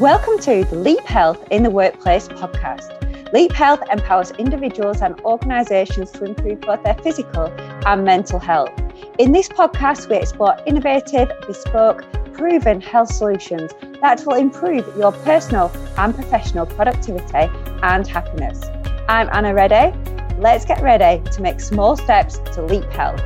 Welcome to the Leap Health in the Workplace podcast. Leap Health empowers individuals and organisations to improve both their physical and mental health. In this podcast, we explore innovative, bespoke, proven health solutions that will improve your personal and professional productivity and happiness. I'm Anna Reddy. Let's get ready to make small steps to leap health.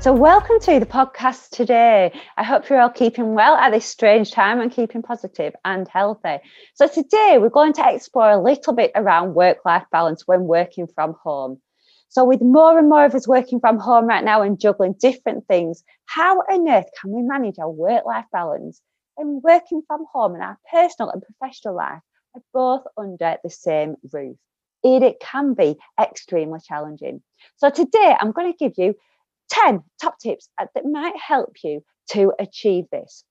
So, welcome to the podcast today. I hope you're all keeping well at this strange time and keeping positive and healthy. So, today we're going to explore a little bit around work life balance when working from home. So, with more and more of us working from home right now and juggling different things, how on earth can we manage our work life balance and working from home and our personal and professional life are both under the same roof? It, it can be extremely challenging. So, today I'm going to give you 10 top tips uh, that might help you to achieve this.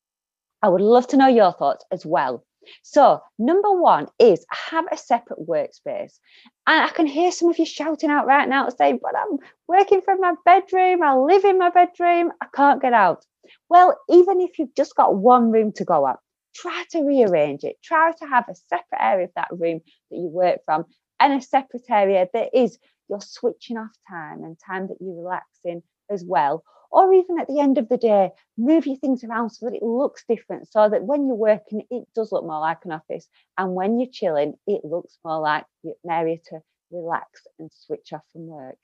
I would love to know your thoughts as well. So, number one is have a separate workspace. And I can hear some of you shouting out right now saying, But I'm working from my bedroom, I live in my bedroom, I can't get out. Well, even if you've just got one room to go up, try to rearrange it. Try to have a separate area of that room that you work from and a separate area that is your switching off time and time that you relax in as well. Or even at the end of the day, move your things around so that it looks different, so that when you're working, it does look more like an office. And when you're chilling, it looks more like an area to relax and switch off from work.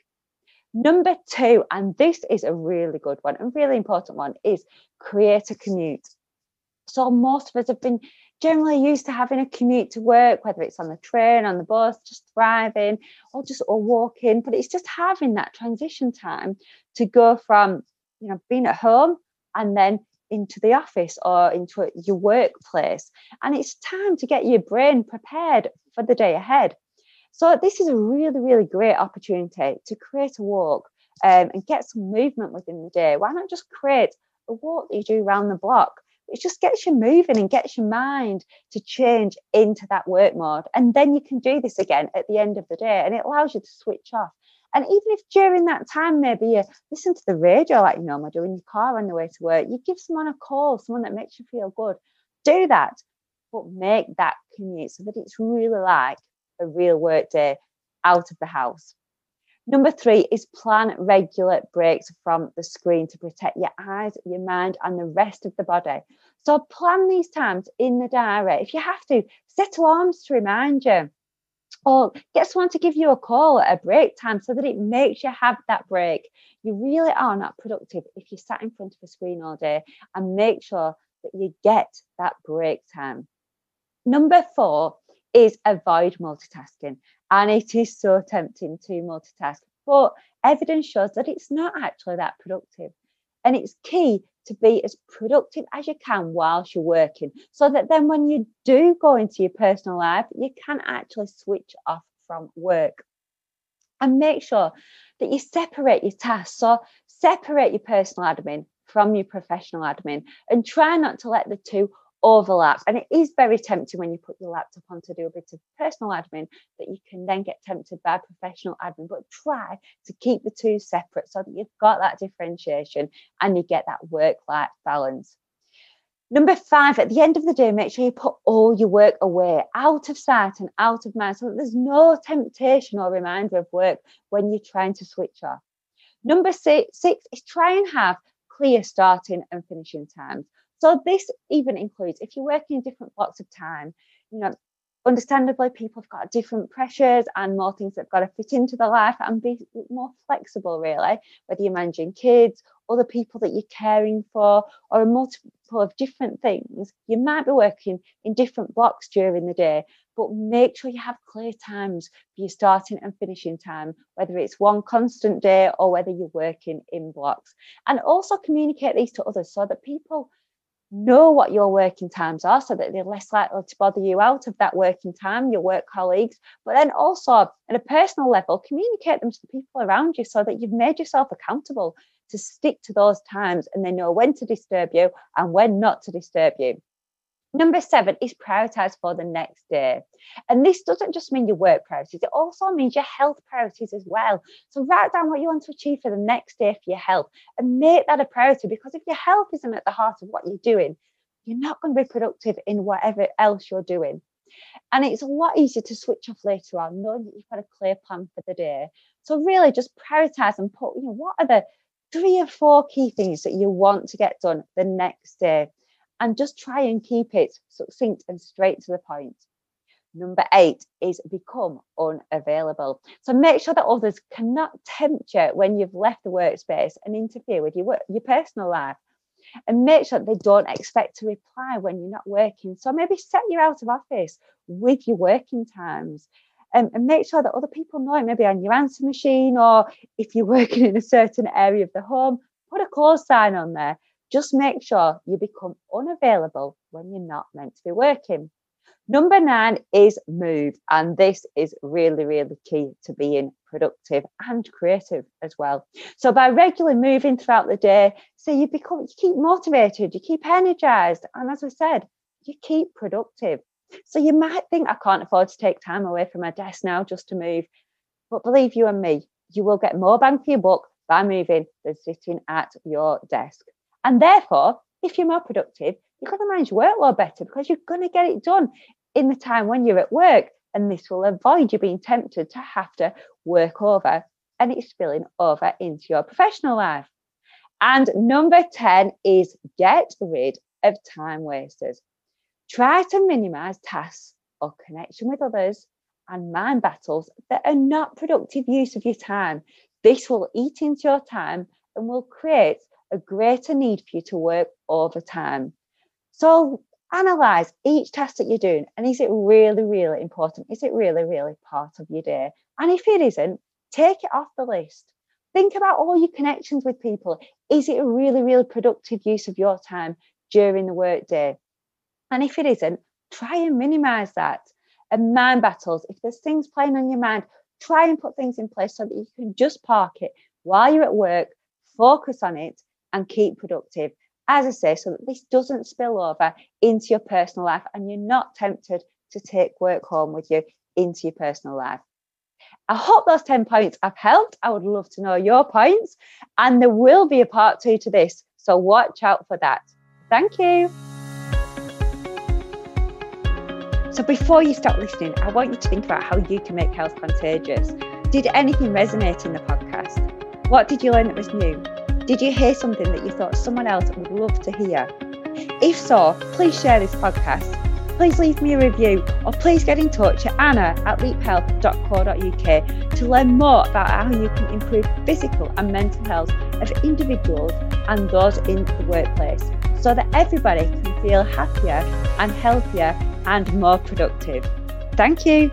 Number two, and this is a really good one and really important one, is create a commute. So most of us have been generally used to having a commute to work, whether it's on the train, on the bus, just driving, or just or walking. But it's just having that transition time to go from you know being at home and then into the office or into your workplace. And it's time to get your brain prepared for the day ahead. So this is a really, really great opportunity to create a walk um, and get some movement within the day. Why not just create a walk that you do around the block it just gets you moving and gets your mind to change into that work mode. And then you can do this again at the end of the day and it allows you to switch off. And even if during that time, maybe you listen to the radio like you normally do in your car on the way to work, you give someone a call, someone that makes you feel good, do that, but make that commute so that it's really like a real work day out of the house. Number three is plan regular breaks from the screen to protect your eyes, your mind, and the rest of the body. So plan these times in the diary. If you have to, set alarms to remind you. Or get someone to give you a call at a break time so that it makes you have that break. You really are not productive if you sat in front of a screen all day and make sure that you get that break time. Number four is avoid multitasking. And it is so tempting to multitask, but evidence shows that it's not actually that productive. And it's key to be as productive as you can whilst you're working, so that then when you do go into your personal life, you can actually switch off from work. And make sure that you separate your tasks. So, separate your personal admin from your professional admin and try not to let the two overlap. And it is very tempting when you put your laptop on to do a bit of personal admin that you can then get tempted by professional admin. But try to keep the two separate so that you've got that differentiation and you get that work life balance. Number five, at the end of the day, make sure you put all your work away, out of sight and out of mind, so that there's no temptation or reminder of work when you're trying to switch off. Number six, six is try and have clear starting and finishing times. So this even includes if you're working in different blocks of time, you know, understandably people have got different pressures and more things that've got to fit into their life and be more flexible really whether you're managing kids other people that you're caring for or a multiple of different things. You might be working in different blocks during the day but make sure you have clear times for your starting and finishing time whether it's one constant day or whether you're working in blocks. And also communicate these to others so that people know what your working times are so that they're less likely to bother you out of that working time, your work colleagues, but then also at a personal level, communicate them to the people around you so that you've made yourself accountable to stick to those times and they know when to disturb you and when not to disturb you. Number seven is prioritize for the next day. And this doesn't just mean your work priorities, it also means your health priorities as well. So write down what you want to achieve for the next day for your health and make that a priority because if your health isn't at the heart of what you're doing, you're not going to be productive in whatever else you're doing. And it's a lot easier to switch off later on, knowing that you've got a clear plan for the day. So really just prioritize and put, you know, what are the three or four key things that you want to get done the next day and just try and keep it succinct and straight to the point. Number eight is become unavailable. So make sure that others cannot tempt you when you've left the workspace and interfere with your work, your personal life. And make sure they don't expect to reply when you're not working. So maybe set you out of office with your working times. Um, and make sure that other people know maybe on your answer machine, or if you're working in a certain area of the home, put a call sign on there just make sure you become unavailable when you're not meant to be working. Number nine is move. And this is really, really key to being productive and creative as well. So by regularly moving throughout the day, so you become you keep motivated, you keep energized, and as I said, you keep productive. So you might think I can't afford to take time away from my desk now just to move. But believe you and me, you will get more bang for your buck by moving than sitting at your desk. And therefore, if you're more productive, you're going to manage your workload better because you're going to get it done in the time when you're at work. And this will avoid you being tempted to have to work over and it's spilling over into your professional life. And number 10 is get rid of time wasters. Try to minimize tasks or connection with others and mind battles that are not productive use of your time. This will eat into your time and will create a greater need for you to work overtime. So analyze each task that you're doing and is it really, really important? Is it really, really part of your day? And if it isn't, take it off the list. Think about all your connections with people. Is it a really, really productive use of your time during the workday? And if it isn't, try and minimize that. And mind battles, if there's things playing on your mind, try and put things in place so that you can just park it while you're at work, focus on it, and keep productive. As I say, so that this doesn't spill over into your personal life and you're not tempted to take work home with you into your personal life. I hope those 10 points have helped. I would love to know your points. And there will be a part two to this. So watch out for that. Thank you. So before you stop listening, I want you to think about how you can make health contagious. Did anything resonate in the podcast? What did you learn that was new? Did you hear something that you thought someone else would love to hear? If so, please share this podcast. Please leave me a review or please get in touch at anna at leaphealth.co.uk to learn more about how you can improve physical and mental health of individuals and those in the workplace so that everybody can feel happier and healthier and more productive. Thank you.